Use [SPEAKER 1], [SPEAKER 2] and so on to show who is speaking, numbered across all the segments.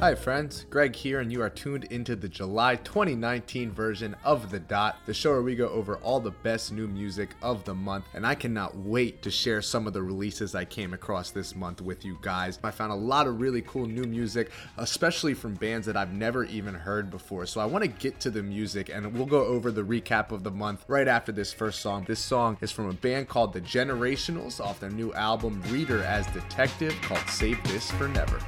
[SPEAKER 1] Hi, friends. Greg here, and you are tuned into the July 2019 version of The Dot, the show where we go over all the best new music of the month. And I cannot wait to share some of the releases I came across this month with you guys. I found a lot of really cool new music, especially from bands that I've never even heard before. So I want to get to the music, and we'll go over the recap of the month right after this first song. This song is from a band called The Generationals off their new album, Reader as Detective, called Save This for Never.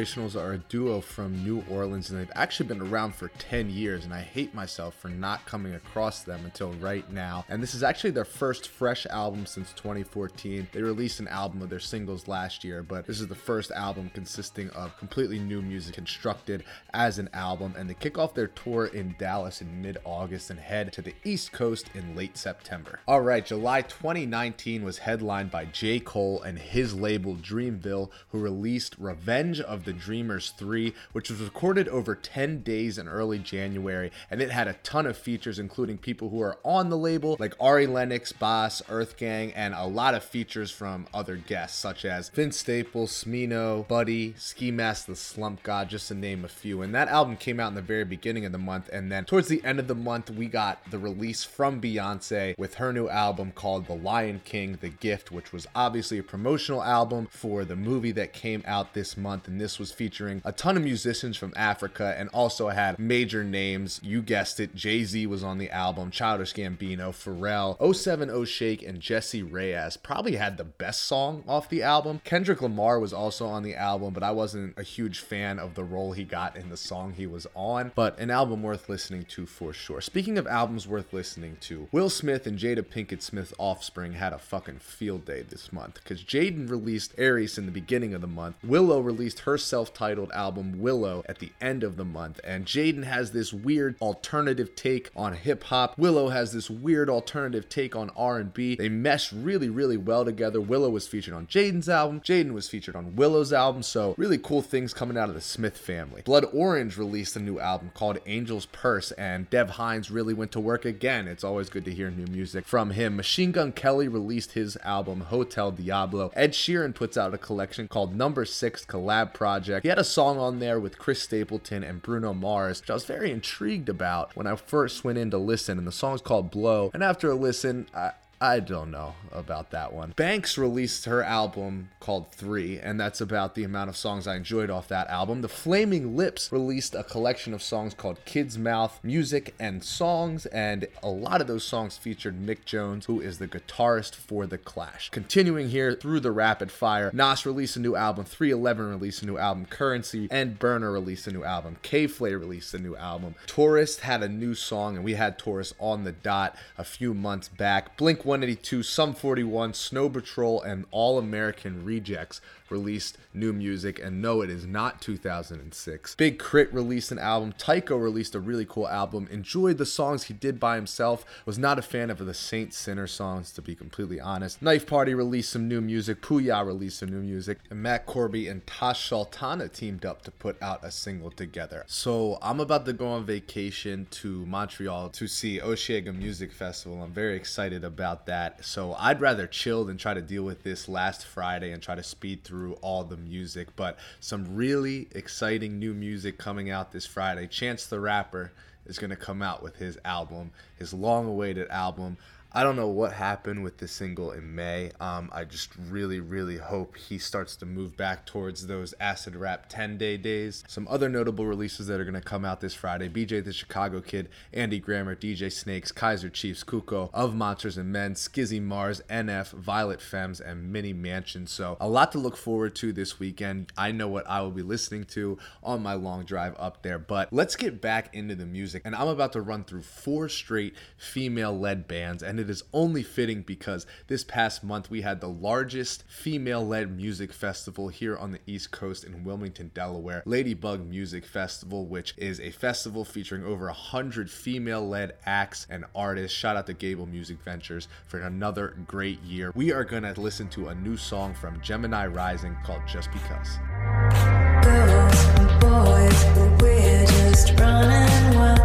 [SPEAKER 1] Are a duo from New Orleans and they've actually been around for 10 years and I hate myself for not coming across them until right now. And this is actually their first fresh album since 2014. They released an album of their singles last year, but this is the first album consisting of completely new music constructed as an album and they kick off their tour in Dallas in mid-August and head to the East Coast in late September. All right, July 2019 was headlined by J. Cole and his label Dreamville, who released Revenge of the Dreamers 3, which was recorded over 10 days in early January, and it had a ton of features, including people who are on the label, like Ari Lennox, Bas, Earth Gang, and a lot of features from other guests, such as Vince Staples, Smino, Buddy, Ski Mask, The Slump God, just to name a few. And that album came out in the very beginning of the month, and then towards the end of the month, we got the release from Beyonce with her new album called The Lion King, The Gift, which was obviously a promotional album for the movie that came out this month. And this was featuring a ton of musicians from Africa and also had major names. You guessed it, Jay Z was on the album, Childish Gambino, Pharrell, 070 Shake, and Jessie Reyez probably had the best song off the album. Kendrick Lamar was also on the album, but I wasn't a huge fan of the role he got in the song he was on. But an album worth listening to for sure. Speaking of albums worth listening to, Will Smith and Jada Pinkett Smith Offspring had a fucking field day this month because Jaden released ERYS in the beginning of the month. Willow released her self-titled album Willow at the end of the month, and Jaden has this weird alternative take on hip hop. Willow has this weird alternative take on R&B. They mesh really, really well together. Willow was featured on Jaden's album. Jaden was featured on Willow's album. So really cool things coming out of the Smith family. Blood Orange released a new album called Angel's Pulse, and Dev Hynes really went to work again. It's always good to hear new music from him. Machine Gun Kelly released his album Hotel Diablo. Ed Sheeran puts out a collection called Number Six Collab Project. He had a song on there with Chris Stapleton and Bruno Mars, which I was very intrigued about when I first went in to listen. And the song's called Blow. And after a listen, I, I don't know about that one. Banks released her album called Three, and that's about the amount of songs I enjoyed off that album. The Flaming Lips released a collection of songs called King's Mouth Music and Songs, and a lot of those songs featured Mick Jones, who is the guitarist for The Clash. Continuing here through the rapid fire, Nas released a new album, 311 released a new album, Currency and Burner released a new album, K Flay released a new album, Tourist had a new song, and we had Tourist on the dot a few months back. Blink 182, Sum 41, Snow Patrol, and All American Rejects released new music. And no, it is not 2006. Big K.R.I.T. released an album. Tycho released a really cool album. Enjoyed the songs he did by himself. Was not a fan of the Saint Sinner songs, to be completely honest. Knife Party released some new music. Pouya released some new music. And Matt Corby and Tash Sultana teamed up to put out a single together. So I'm about to go on vacation to Montreal to see Osheaga Music Festival. I'm very excited about that. So I'd rather chill than try to deal with this last Friday and try to speed through all the music. But some really exciting new music coming out this Friday. Chance the Rapper is going to come out with his album, his long awaited album. I don't know what happened with the single in May. Um, I just really, really hope he starts to move back towards those acid rap 10 day days. Some other notable releases that are going to come out this Friday BJ the Chicago Kid, Andy Grammer, DJ Snakes, Kaiser Chiefs, Cuco, Of Monsters and Men, Skizzy Mars, NF, Violent Femmes, and Mini Mansion. So, a lot to look forward to this weekend. I know what I will be listening to on my long drive up there, but let's get back into the music. And I'm about to run through four straight female led bands. And it is only fitting because this past month we had the largest female led music festival here on the East Coast in Wilmington, Delaware, Ladybug Music Festival, which is a festival featuring over 100 female led acts and artists. Shout out to Gable Music Ventures for another great year. We are going to listen to a new song from Gemini Rising called Just Because.
[SPEAKER 2] Girls and boys, we're just running wild.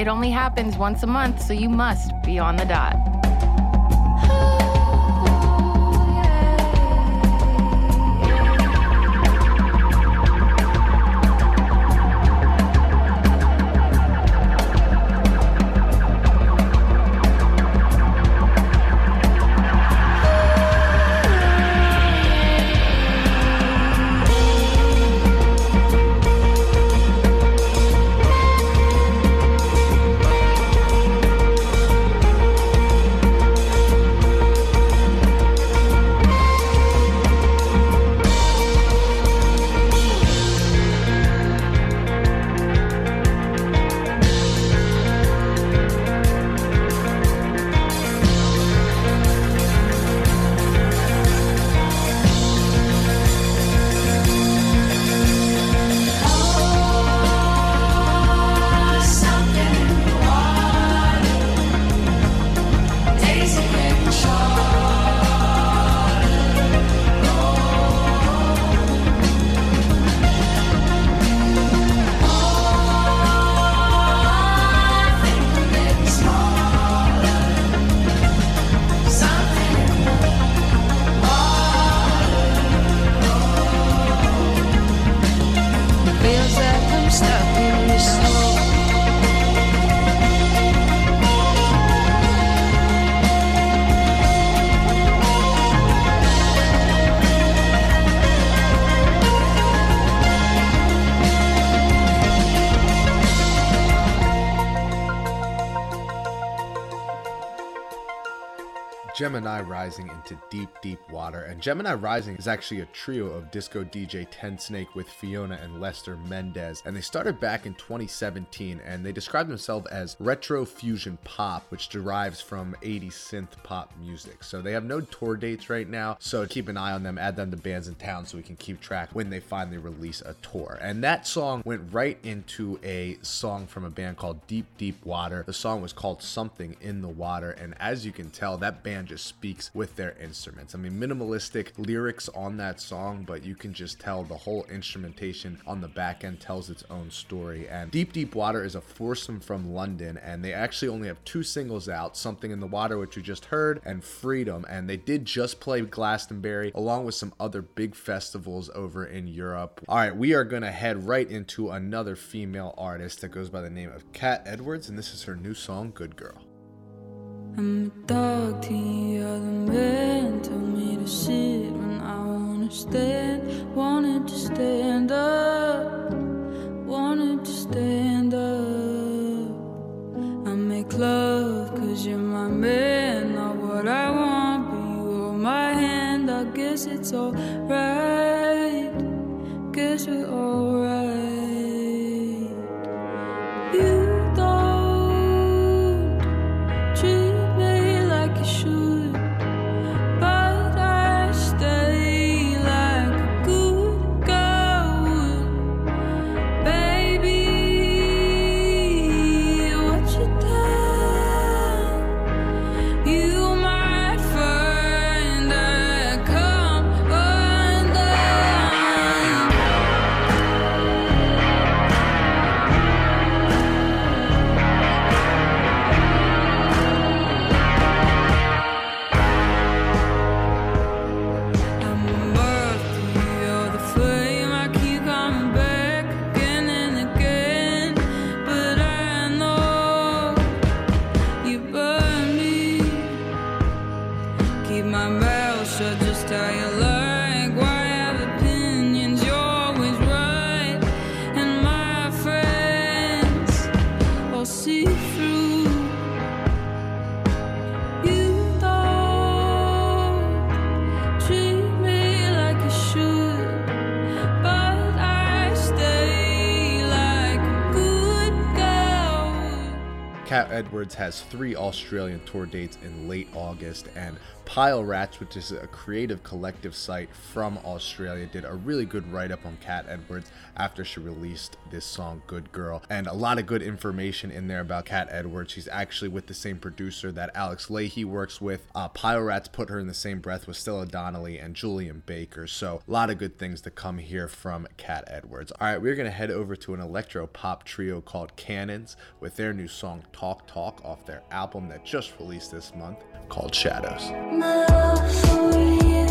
[SPEAKER 2] It
[SPEAKER 3] only happens once a month, so you must be on the dot.
[SPEAKER 1] Gemini Rising into Deep, Deep Water. And Gemini Rising is actually a trio of disco DJ Tensnake with Fiona and Lester Mendez. And they started back in 2017 and they describe themselves as retro fusion pop, which derives from 80s synth pop music. So they have no tour dates right now. So keep an eye on them, add them to bands in town so we can keep track when they finally release a tour. And that song went right into a song from a band called Deep, Deep Water. The song was called Something in the Water. And as you can tell, that band just speaks with their instruments. I mean, minimalistic lyrics on that song, but you can just tell the whole instrumentation on the back end tells its own story. And Deep Deep Water is a foursome from London, and they actually only have two singles out Something in the Water, which you just heard, and Freedom. And they did just play Glastonbury along with some other big festivals over in Europe. All right, we are going to head right into another female artist that goes by the name of Kat Edwards, and this is her new song, Good Girl.
[SPEAKER 4] I'm a dog to you, other men tell me to sit when I wanna stand. Wanted to stand up, wanted to stand up. I make love cause you're my man, not what I want, but you hold my hand. I guess it's alright,
[SPEAKER 1] Kat Edwards has three Australian tour dates in late August, and Pilerats, which is a creative collective site from Australia, did a really good write up on Kat Edwards after she released this song, Good Girl. And a lot of good information in there about Kat Edwards. She's actually with the same producer that Alex Lahey works with. Uh, Pilerats put her in the same breath with Stella Donnelly and Julien Baker. So, a lot of good things to come here from Kat Edwards. All right, we're going to head over to an electro pop trio called Cannons with their new song Talk Talk off their album that just released this month called Shadows.
[SPEAKER 2] My love for you,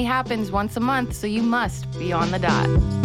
[SPEAKER 3] only happens once a month, so you must be on the dot.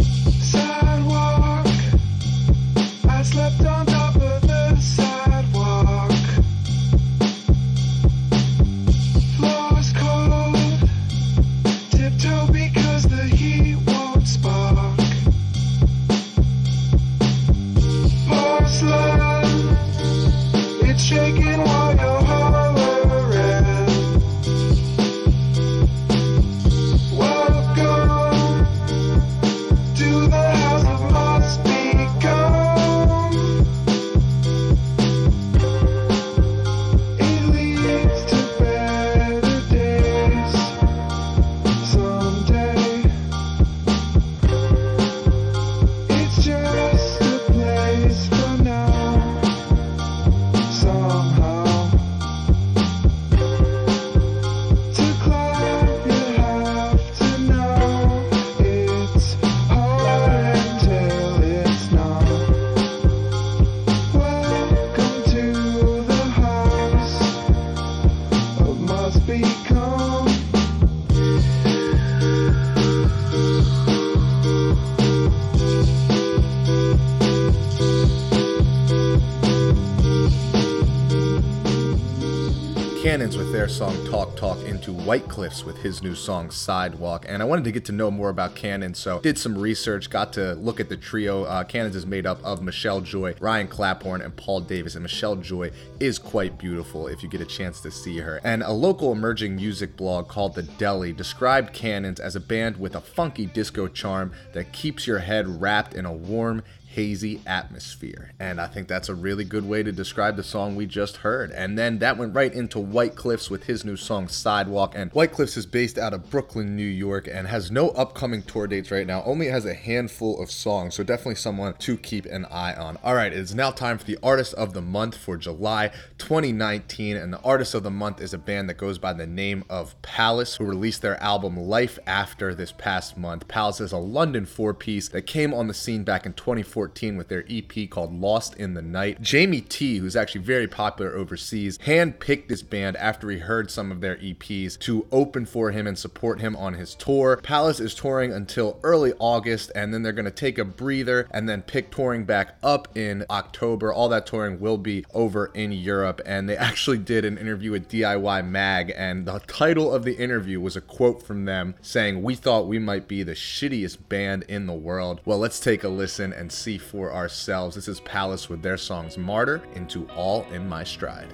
[SPEAKER 1] Song Talk Talk into White Cliffs with his new song Sidewalk. And I wanted to get to know more about Cannons, so did some research, got to look at the trio. Uh, Cannons is made up of Michelle Joy, Ryan Clapham, and Paul Davis. And Michelle Joy is quite beautiful if you get a chance to see her. And a local emerging music blog called The Deli described Cannons as a band with a funky disco charm that keeps your head wrapped in a warm, hazy atmosphere. And I think that's a really good way to describe the song we just heard. And then that went right into White Cliffs with his new song Sidewalk. And White Cliffs is based out of Brooklyn, New York, and has no upcoming tour dates right now, only has a handful of songs. So definitely someone to keep an eye on. All right, it's now time for the Artist of the Month for July 2019. And the Artist of the Month is a band that goes by the name of Palace, who released their album Life After this past month. Palace is a London four piece that came on the scene back in 2014 with their EP called Lost in the Night. Jamie T, who's actually very popular overseas, handpicked this band after he heard some of their EPs to open for him and support him on his tour. Palace is touring until early August, and then they're going to take a breather and then pick touring back up in October. All that touring will be over in Europe, and they actually did an interview with DIY Mag, and the title of the interview was a quote from them saying, We thought we might be the shittiest band in the world. Well, let's take a listen and see for ourselves. This is Palace with their songs Martyr into All in My Stride.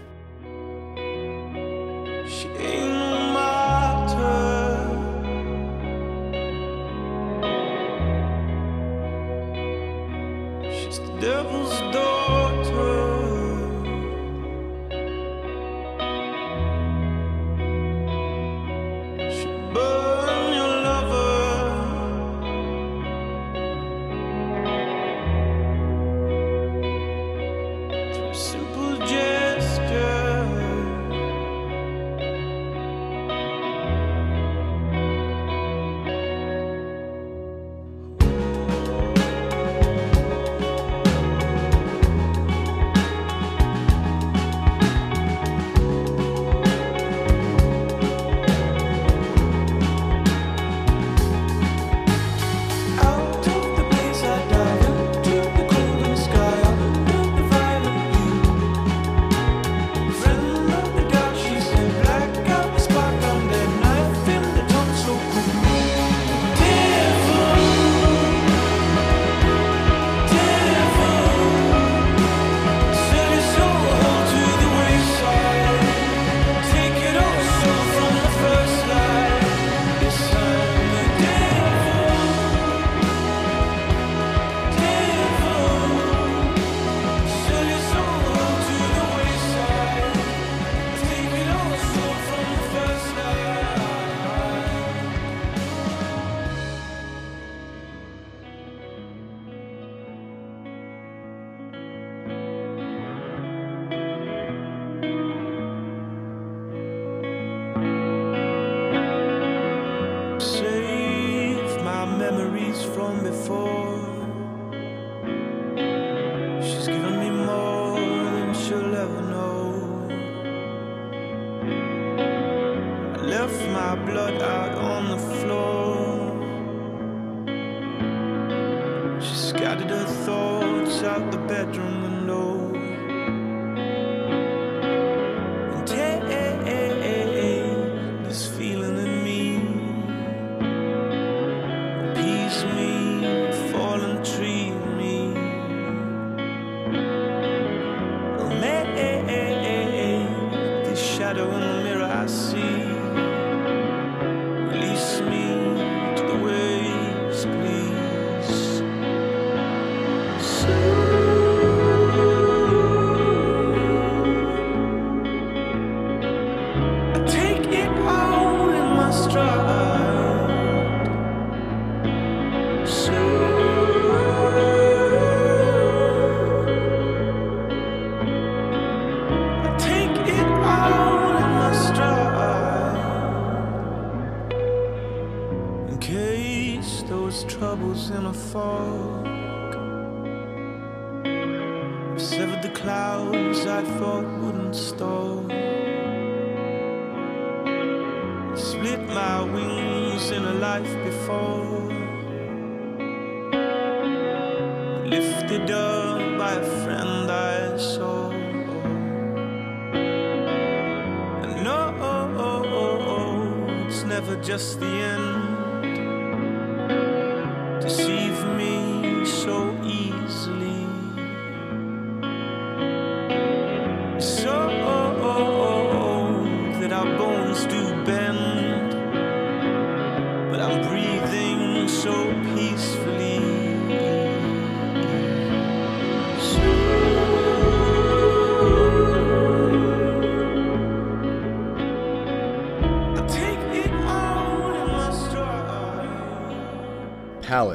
[SPEAKER 5] Bedroom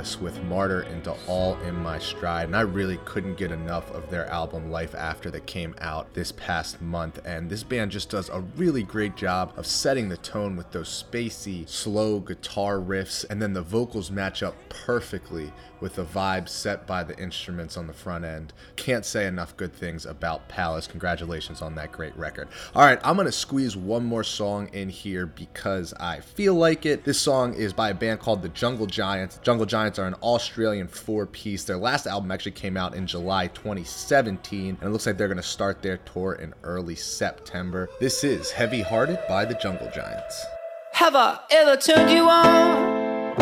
[SPEAKER 1] With Martyr into All in My Stride, and I really couldn't get enough of their album Life After that came out this past month. And this band just does a really great job of setting the tone with those spacey, slow guitar riffs, and then the vocals match up perfectly with the vibe set by the instruments on the front end. Can't say enough good things about Palace. Congratulations on that great record. All right, I'm gonna squeeze one more song in here because I feel like it. This song is by a band called the Jungle Giants. Jungle Giants are an Australian four piece. Their last album actually came out in July 2017, and it looks like they're gonna start their tour in early September. This is Heavy Hearted by the Jungle Giants.
[SPEAKER 6] Have I ever turned you on?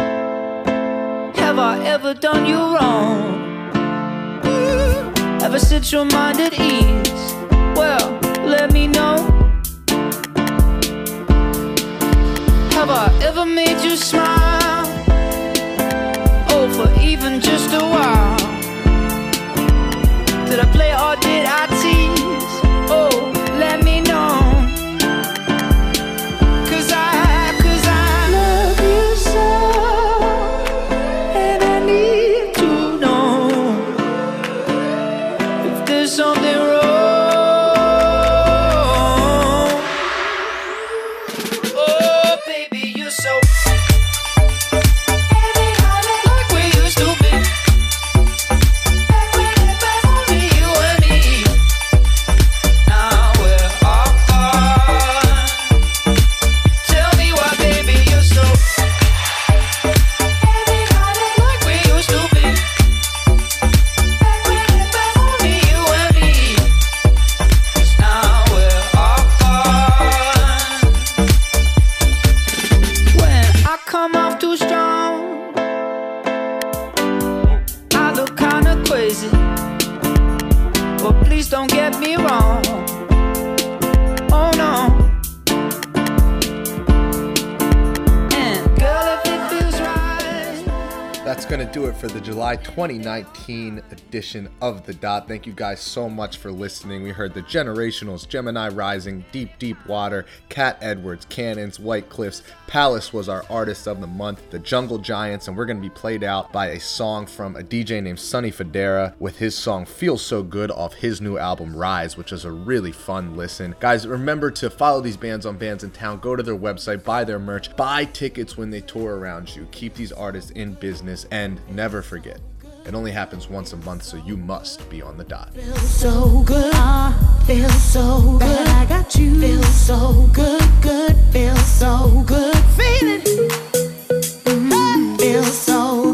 [SPEAKER 6] Have I ever done you wrong? Ever set your mind at ease? Well, let me know. Have I ever made you smile? Even just a while. Did I play or did I
[SPEAKER 1] July 2019 edition of The Dot. Thank you guys so much for listening. We heard the Generationals, Gemini Rising, Deep Deep Water, Kat Edwards, Cannons, White Cliffs. Palace was our artist of the month, the Jungle Giants, and we're going to be played out by a song from a DJ named Sonny Fodera with his song Feels So Good off his new album Rise, which is a really fun listen. Guys, remember to follow these bands on Bands in Town, go to their website, buy their merch, buy tickets when they tour around you, keep these artists in business, and never forget. It only happens once a month, so you must be on the dot.
[SPEAKER 3] Feel so good, uh, feel so good. I got you. Feel so good, good, feel so good. Mm, feel so